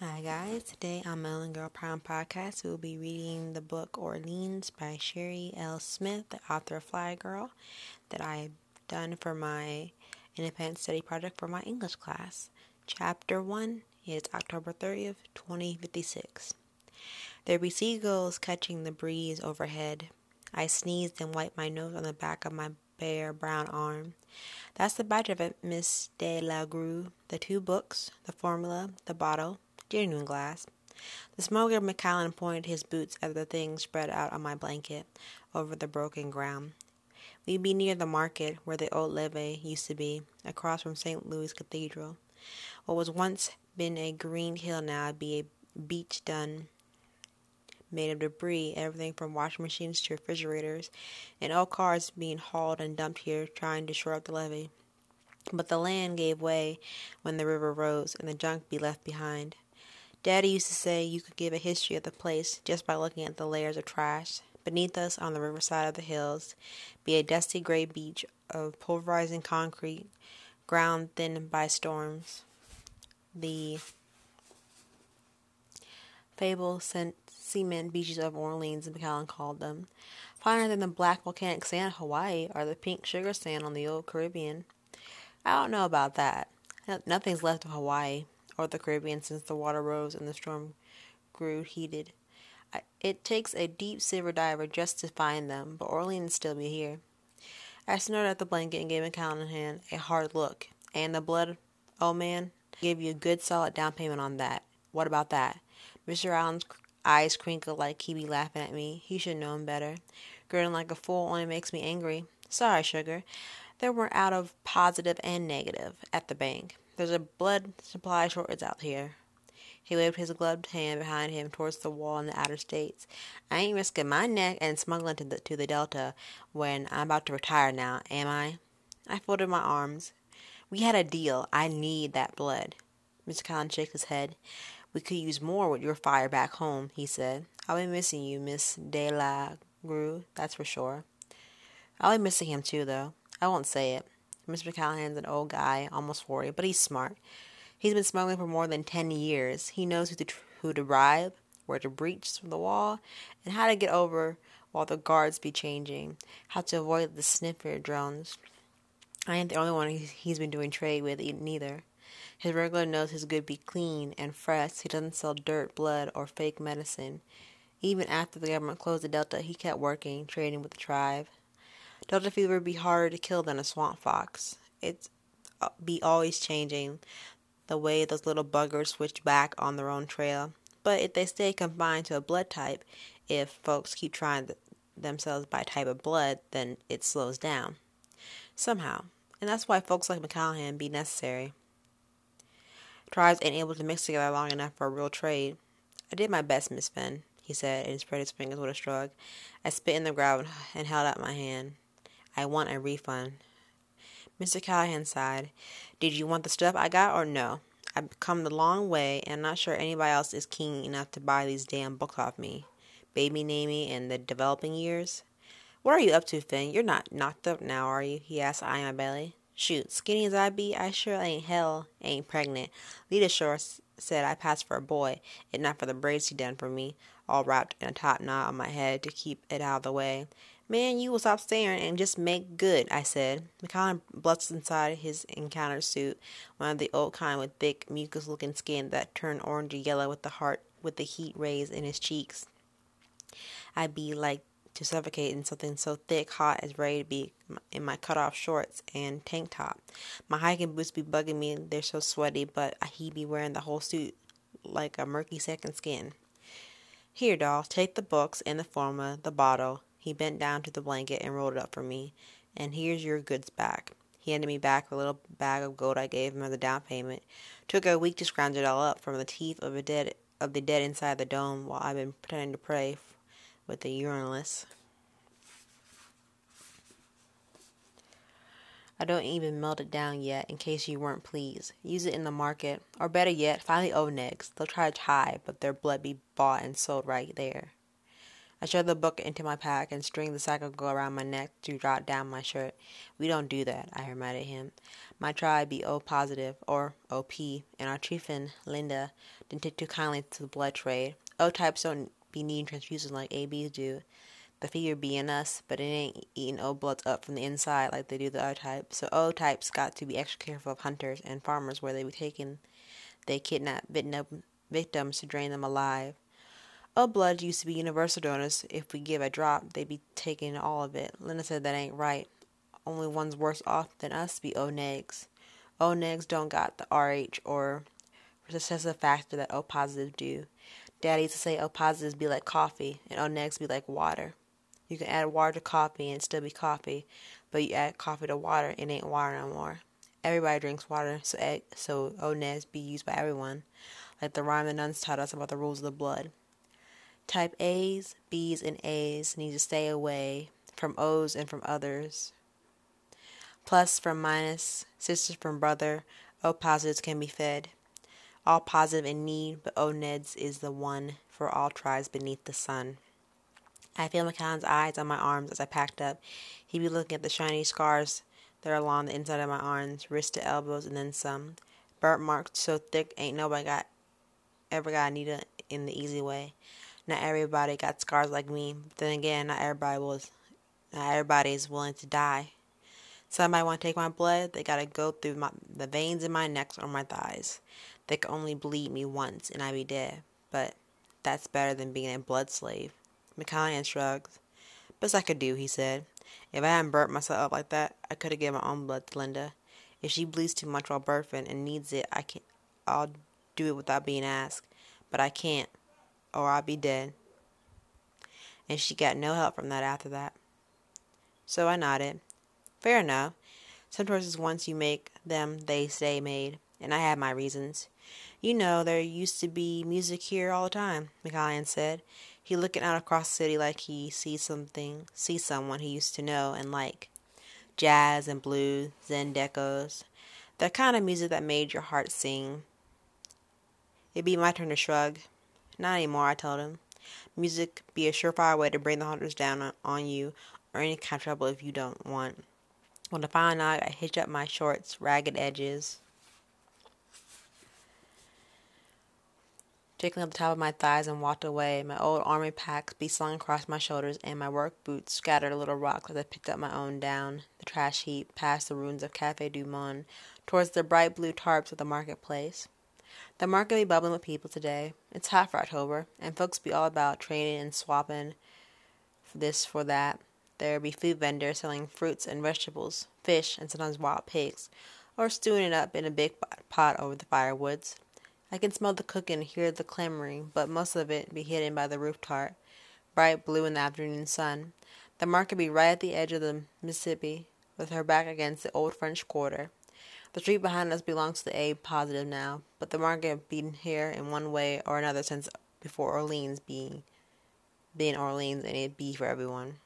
Hi guys, today on Melon Girl Prime Podcast, we will be reading the book Orleans by Sherri L. Smith, the author of Fly Girl, that I've done for my independent study project for my English class. Chapter 1 is October 30th, 2056. There be seagulls catching the breeze overhead. I sneezed and wiped my nose on the back of my bare brown arm. That's the badge of it, Miss de la Guerre. The two books, the formula, the bottle, genuine glass. The smoker Macallan pointed his boots at the thing spread out on my blanket over the broken ground. We'd be near the market where the old levee used to be, across from St. Louis Cathedral. What was once been a green hill now be a beach done made of debris, everything from washing machines to refrigerators, and old cars being hauled and dumped here trying to shore up the levee. But the land gave way when the river rose, and the junk be left behind. Daddy used to say you could give a history of the place just by looking at the layers of trash. Beneath us, on the riverside of the hills, be a dusty gray beach of pulverizing concrete, ground thinned by storms. The fable cement beaches of Orleans, Macallan called them. Finer than the black volcanic sand of Hawaii or the pink sugar sand on the old Caribbean. I don't know about that. Nothing's left of Hawaii or the Caribbean since the water rose and the storm grew heated. It takes a deep silver diver just to find them, but Orleans still be here. I snorted at the blanket and gave Macallan hand a hard look. And the blood, oh man, gave you a good solid down payment on that. What about that? Mr. Allen's eyes crinkled like he be laughing at me. He should know him better. Grinning like a fool only makes me angry. Sorry, sugar. There were out of positive and negative at the bank. There's a blood supply shortage out here. He waved his gloved hand behind him towards the wall in the outer states. I ain't risking my neck and smuggling to the to the Delta when I'm about to retire now, am I? I folded my arms. We had a deal. I need that blood. Mr. Collins shook his head. We could use more with your fire back home, he said. I'll be missing you, Miss de la Guerre, that's for sure. I'll be missing him too, though. I won't say it. Mr. Callahan's an old guy, almost 40, but he's smart. He's been smuggling for more than 10 years. He knows who to, who to bribe, where to breach the wall, and how to get over while the guards be changing, how to avoid the sniffer drones. I ain't the only one he's been doing trade with neither. His regular knows his good be clean and fresh. He doesn't sell dirt, blood, or fake medicine. Even after the government closed the Delta, he kept working, trading with the tribe. Delta fever would be harder to kill than a swamp fox. It's uh, be always changing the way those little buggers switch back on their own trail. But if they stay confined to a blood type, if folks keep trying th- themselves by type of blood, then it slows down. Somehow. And that's why folks like McCallahan be necessary. Tribes ain't able to mix together long enough for a real trade. I did my best, Miss Fen, he said, and spread his fingers with a shrug. I spit in the ground and held out my hand. I want a refund. Mr. Callahan sighed. Did you want the stuff I got or no? I've come the long way and I'm not sure anybody else is keen enough to buy these damn books off me. Baby Namie and the developing years. What are you up to, Finn? You're not knocked up now, are you? he asked, eyeing my belly. Shoot, skinny as I be, I sure ain't hell ain't pregnant. Lita sure said I passed for a boy, if not for the braids he done for me, all wrapped in a top knot on my head to keep it out of the way. Man, you will stop staring and just make good, I said. Macallan blushed inside his encounter suit, one of the old kind with thick, mucus looking skin that turned orangey yellow with the heart with the heat rays in his cheeks. I'd be like to suffocate in something so thick, hot as ready to be in my cut off shorts and tank top. My hiking boots be bugging me, they're so sweaty, but he be wearing the whole suit like a murky second skin. Here, doll, take the books and the formula, the bottle, he bent down to the blanket and rolled it up for me. And here's your goods back. He handed me back the little bag of gold I gave him as a down payment. Took a week to scrounge it all up from the teeth of the dead of the dead inside the dome while I've been pretending to pray with the urinalist. I don't even melt it down yet in case you weren't pleased. Use it in the market, or better yet, old necks. They'll charge high, but their blood be bought and sold right there. I shove the book into my pack and string the gold around my neck to drop down my shirt. We don't do that, I reminded him. My tribe be O positive, or OP, and our chiefin, Linda, didn't take too kindly to the blood trade. O types don't be needing transfusions like ABs do. The fever be in us, but it ain't eating O bloods up from the inside like they do the O types. So O types got to be extra careful of hunters and farmers where they be taking they kidnap victims to drain them alive. O blood used to be universal donors. If we give a drop, they'd be taking all of it. Linda said that ain't right. Only ones worse off than us be O negs. O negs don't got the RH or recessive factor that O positive do. Daddy used to say O positives be like coffee and O negs be like water. You can add water to coffee and still be coffee, but you add coffee to water, it ain't water no more. Everybody drinks water, so egg, so O negs be used by everyone, like the rhyme the nuns taught us about the rules of the blood. Type A's, B's, and A's need to stay away from O's and from others. Plus from minus, sisters from brother, O positives can be fed. All positive in need, but O negs is the one for all tribes beneath the sun. I feel McCallan's eyes on my arms as I packed up. He'd be looking at the shiny scars that are along the inside of my arms, wrist to elbows, and then some. Burnt marks so thick ain't nobody got ever got a needle in the easy way. Not everybody got scars like me, then again, not everybody was. Not everybody is willing to die. Somebody want to take my blood, they gotta go through my, the veins in my neck or my thighs. They can only bleed me once and I'd be dead. But that's better than being a blood slave. McCallan shrugged. Best I could do, he said. If I hadn't burnt myself up like that, I could have given my own blood to Linda. If she bleeds too much while birthing and needs it, I can I'll do it without being asked. But I can't, or I'll be dead. And she got no help from that after that. So I nodded. Fair enough. Some choices, once you make them, they stay made, and I had my reasons. You know, there used to be music here all the time, McCallan said. He looking out across the city like he sees something, sees someone he used to know and like. Jazz and blues, zydecos, the kind of music that made your heart sing. It'd be my turn to shrug. Not anymore, I told him. Music be a surefire way to bring the hunters down on you or any kind of trouble if you don't want. On the final night, I hitched up my shorts, ragged edges, jiggling up the top of my thighs, and walked away. My old army pack be slung across my shoulders, and my work boots scattered a little rocks as I picked up my own down the trash heap, past the ruins of Cafe Du Monde, towards the bright blue tarps of the marketplace. The market be bubbling with people today. It's for October, and folks be all about trading and swapping this for that. There be food vendors selling fruits and vegetables, fish, and sometimes wild pigs, or stewing it up in a big pot over the firewoods. I can smell the cooking and hear the clamoring, but most of it be hidden by the roof tart, bright blue in the afternoon sun. The market be right at the edge of the Mississippi, with her back against the old French Quarter. The street behind us belongs to the A positive now, but the market been here in one way or another since before Orleans being being Orleans and it be for everyone.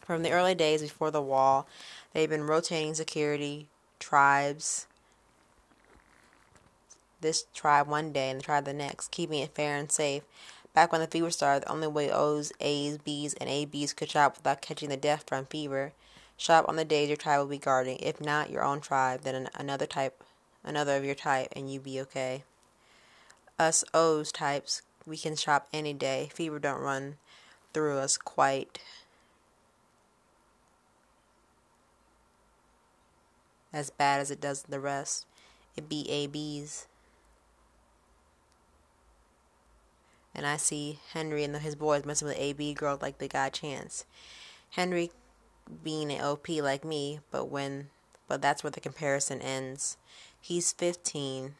From the early days before the wall, they've been rotating security, tribes, this tribe one day and the tribe the next, keeping it fair and safe. Back when the fever started, the only way O's, A's, B's, and ABs could shop without catching the death from fever. Shop on the days your tribe will be guarding. If not your own tribe, then another type, another of your type, and you be okay. Us O's types, we can shop any day. Fever don't run through us quite as bad as it does the rest. It be ABs. And I see Henry and his boys messing with AB girls like they got a chance. Henry being an OP like me, but when but that's where the comparison ends. He's 15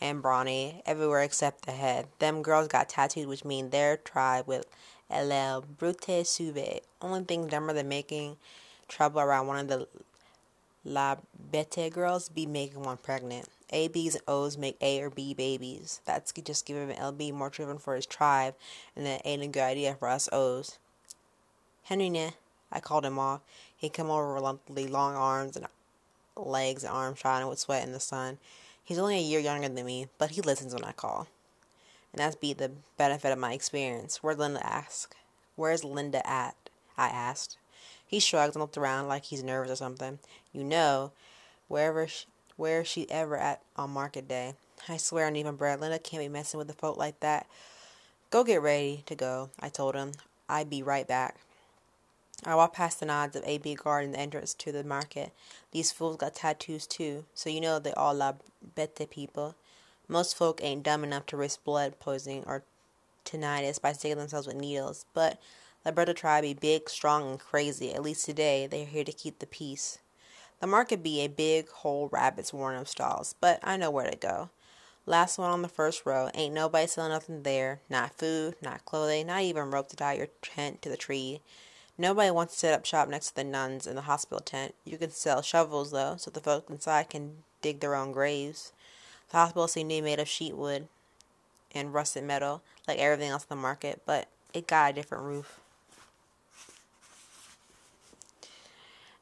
and brawny everywhere except the head. Them girls got tattoos, which mean their tribe with LL Brute Suve. Only thing dumber than making trouble around one of the La Bete girls be making one pregnant. A, B's, and O's make A or B babies. That's just giving LB more children for his tribe, and that ain't a good idea for us O's. Henry, nah, I called him off. He'd come over with long arms and legs and arms shining with sweat in the sun. He's only a year younger than me, but he listens when I call. And that's be the benefit of my experience. Where'd Linda ask? Where's Linda at? I asked. He shrugged and looked around like he's nervous or something. You know, wherever she, where she ever at on market day. I swear on even bread, Linda can't be messing with the folk like that. Go get ready to go, I told him. I'd be right back. I walked past the nods of A.B. guarding the entrance to the market. These fools got tattoos too, so you know they all la bete people. Most folk ain't dumb enough to risk blood poisoning or tetanus by sticking themselves with needles, but the Berta tribe be big, strong, and crazy. At least today, they're here to keep the peace. The market be a big, whole rabbit's warren of stalls, but I know where to go. Last one on the first row. Ain't nobody selling nothing there. Not food, not clothing, not even rope to tie your tent to the tree. Nobody wants to set up shop next to the nuns in the hospital tent. You can sell shovels, though, so the folks inside can dig their own graves. The hospital seemed to be made of sheet wood and rusted metal, like everything else in the market, but it got a different roof.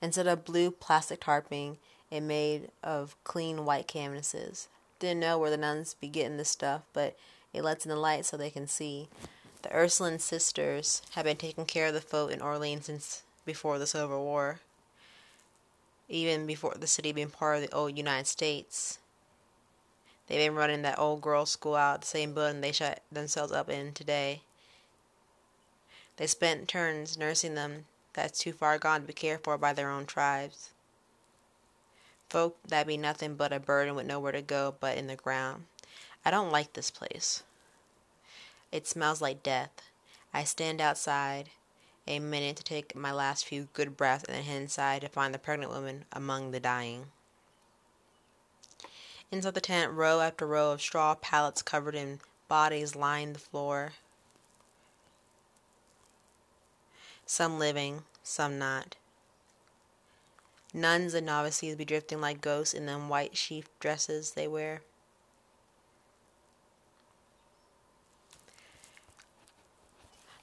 Instead of blue plastic tarping, it made of clean white canvases. Didn't know where the nuns be getting this stuff, but it lets in the light so they can see. The Ursuline sisters have been taking care of the folk in Orleans since before the Civil War, even before the city being part of the old United States. They've been running that old girls' school out the same building they shut themselves up in today. They spent turns nursing them that's too far gone to be cared for by their own tribes folk that be nothing but a burden with nowhere to go but in the ground. I don't like this place. It smells like death. I stand outside a minute to take my last few good breaths and then head inside to find the pregnant woman among the dying. Inside the tent, row after row of straw pallets covered in bodies lined the floor. Some living, some not. Nuns and novices be drifting like ghosts in them white sheath dresses they wear.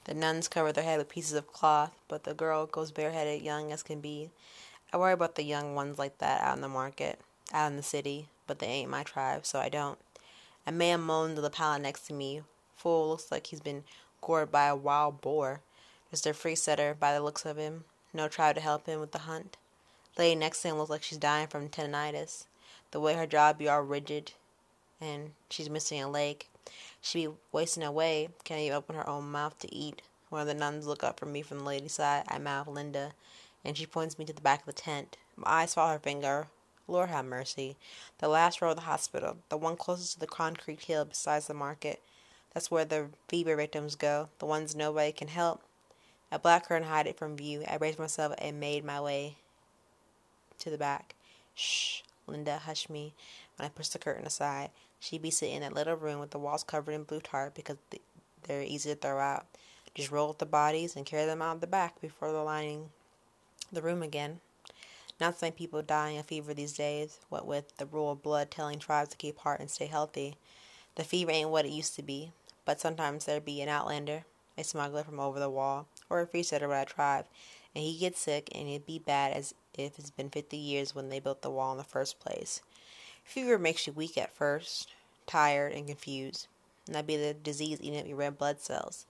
The nuns cover their head with pieces of cloth, but the girl goes bareheaded, young as can be. I worry about the young ones like that out in the market, out in the city, but they ain't my tribe, so I don't. A man moans on the pallet next to me. Fool looks like he's been gored by a wild boar. Just a free setter by the looks of him. No tribe to help him with the hunt. Lady next to him looks like she's dying from tetanus. The way her jaw be all rigid, and she's missing a leg. She be wasting away, can't even open her own mouth to eat. One of the nuns look up for me from the lady's side. I mouth Linda, and she points me to the back of the tent. My eyes follow her finger. Lord have mercy. The last row of the hospital, the one closest to the concrete hill beside the market. That's where the fever victims go, the ones nobody can help. A black curtain hide it from view. I raised myself and made my way to the back. Shh, Linda hush me when I pushed the curtain aside. She'd be sitting in that little room with the walls covered in blue tarp because they're easy to throw out. Just roll up the bodies and carry them out the back before they're lining the room again. Not so many people dying of fever these days, what with the rule of blood telling tribes to keep heart and stay healthy. The fever ain't what it used to be, but sometimes there'd be an outlander, a smuggler from over the wall, or a free setter by a tribe, and he gets sick and it'd be bad as if it's been 50 years when they built the wall in the first place. Fever makes you weak at first, tired, and confused. And that'd be the disease eating up your red blood cells.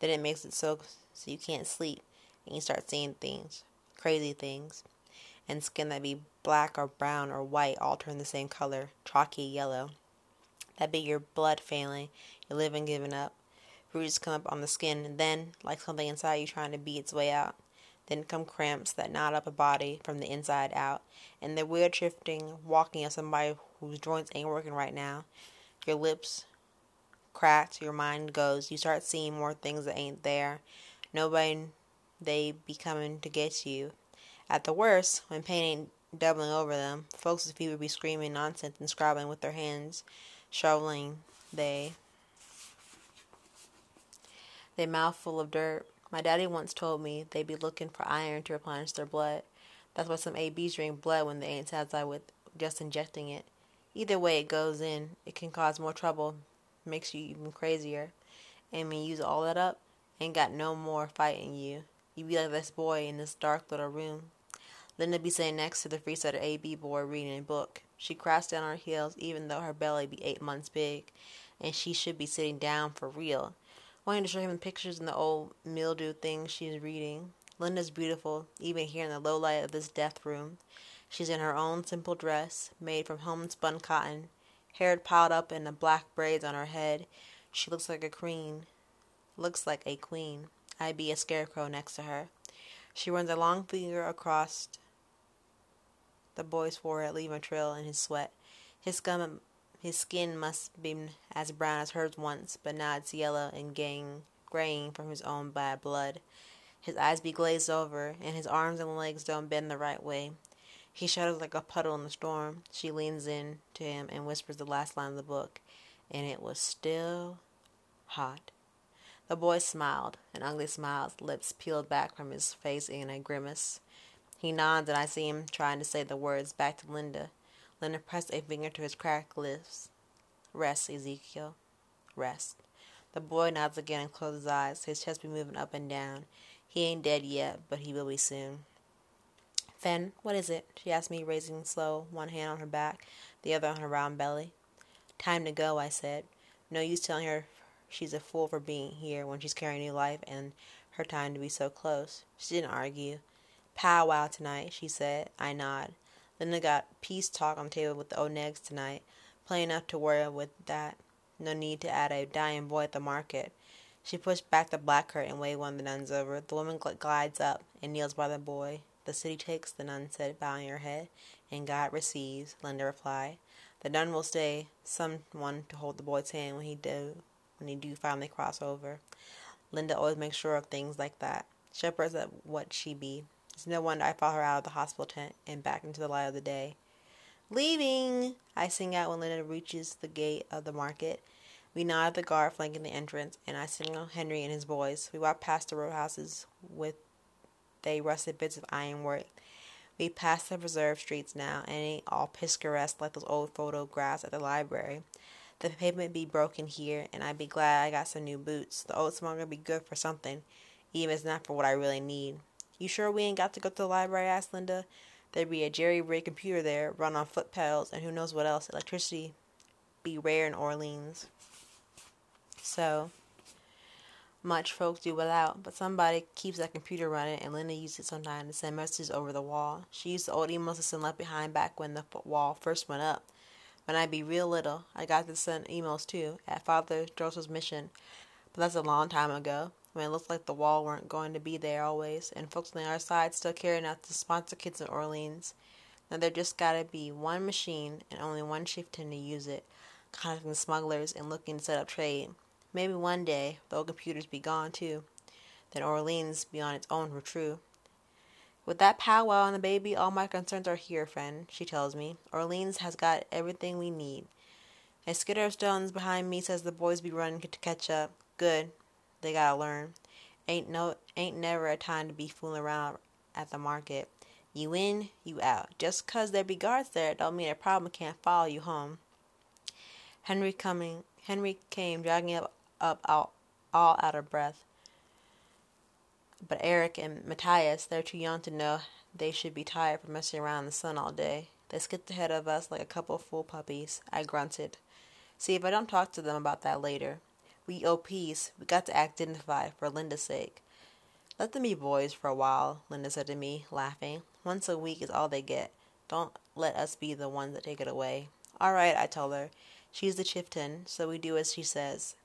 Then it makes it so so you can't sleep, and you start seeing things, crazy things, and skin that be black or brown or white all turn the same color, chalky yellow. That'd be your blood failing, your living giving up. Roots come up on the skin, and then, like something inside you trying to beat its way out, then come cramps that knot up a body from the inside out, and the weird shifting walking of somebody whose joints ain't working right now. Your lips cracked, your mind goes. You start seeing more things that ain't there. Nobody they be coming to get you. At the worst, when pain ain't doubling over them, folks with fever be screaming nonsense and scrabbling with their hands, shoveling they they mouth full of dirt. My daddy once told me they'd be looking for iron to replenish their blood. That's why some ABs drink blood when they ain't satisfied with just injecting it. Either way it goes in, it can cause more trouble, makes you even crazier. And when you use all that up, ain't got no more fight in you. You be like this boy in this dark little room. Linda be sitting next to the free setter AB boy reading a book. She crouches down on her heels even though her belly be eight months big, and she should be sitting down for real wanting to show him pictures and the old mildew thing she's reading. Linda's beautiful, even here in the low light of this death room. She's in her own simple dress, made from homespun cotton, hair piled up in the black braids on her head. She looks like a queen. Looks like a queen. I'd be a scarecrow next to her. She runs a long finger across the boy's forehead, leaving a trail in his sweat. His scum his skin must be as brown as hers once, but now it's yellow and gang, graying from his own bad blood. His eyes be glazed over, and his arms and legs don't bend the right way. He shudders like a puddle in the storm. She leans in to him and whispers the last line of the book, and it was still hot. The boy smiled, an ugly smile, lips peeled back from his face in a grimace. He nods, and I see him trying to say the words back to Linda. Linda pressed a finger to his cracked lips. Rest, Ezekiel. Rest. The boy nods again and closes his eyes, his chest be moving up and down. He ain't dead yet, but he will be soon. Fen, what is it? she asked me, raising slow, one hand on her back, the other on her round belly. Time to go, I said. No use telling her she's a fool for being here when she's carrying new life and her time to be so close. She didn't argue. Pow wow tonight, she said. I nod. Linda got peace talk on table with the Onegs tonight. Plain enough to worry with that. No need to add a dying boy at the market. She pushed back the black curtain and waved one of the nuns over. The woman glides up and kneels by the boy. The city takes, the nun said, bowing her head, and God receives, Linda replied. The nun will stay someone to hold the boy's hand when he do when he do finally cross over. Linda always makes sure of things like that. Shepherd's at what she be. It's no wonder I follow her out of the hospital tent and back into the light of the day. Leaving! I sing out when Linda reaches the gate of the market. We nod at the guard flanking the entrance, and I signal Henry and his boys. We walk past the roadhouses with they rusted bits of ironwork. We pass the preserved streets now, and ain't all picturesque like those old photographs at the library. The pavement be broken here, and I'd be glad I got some new boots. The old smoker be good for something, even if it's not for what I really need. You sure we ain't got to go to the library? asked Linda. There'd be a jerry rig computer there, run on foot pedals, and who knows what else. Electricity be rare in Orleans. So much folks do without, but somebody keeps that computer running, and Linda uses it sometimes to send messages over the wall. She used the old email system left behind back when the wall first went up. When I'd be real little, I got to send emails too, at Father Joseph's mission, but that's a long time ago when it looked like the wall weren't going to be there always, and folks on the other side still caring enough to sponsor kids in Orleans. Now there just gotta be one machine and only one chieftain to use it, contacting smugglers and looking to set up trade. Maybe one day the computers be gone too. Then Orleans be on its own for true. With that powwow and the baby, all my concerns are here, friend, she tells me. Orleans has got everything we need. A skitter stones behind me says the boys be running to catch up. Good. They gotta learn. Ain't no ain't never a time to be fooling around at the market. You in, you out. Just 'cause there be guards there don't mean a problem can't follow you home. Henry coming Henry came jogging up up all, all out of breath. But Eric and Matthias, they're too young to know they should be tired from messing around in the sun all day. They skipped ahead of us like a couple of fool puppies. I grunted. See if I don't talk to them about that later. We OPs, we got to act dignified for Linda's sake. Let them be boys for a while, Linda said to me, laughing. Once a week is all they get. Don't let us be the ones that take it away. All right, I told her. She's the chieftain, so we do as she says.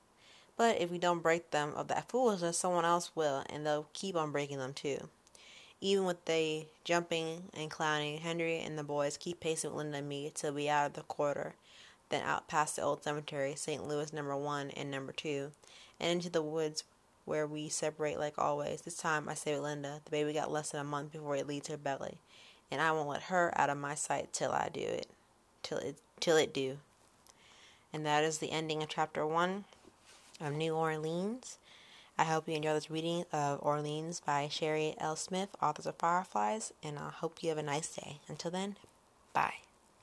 But if we don't break them of that foolishness, someone else will, and they'll keep on breaking them too. Even with they jumping and clowning, Henry and the boys keep pacing with Linda and me till we out of the quarter then out past the old cemetery, St. Louis number one and number two, and into the woods where we separate like always. This time I say with Linda, the baby got less than a month before it leaves her belly, and I won't let her out of my sight till I do it, till it till it do. And that is the ending of chapter one of New Orleans. I hope you enjoy this reading of Orleans by Sherri L. Smith, authors of Fireflies, and I hope you have a nice day. Until then, bye.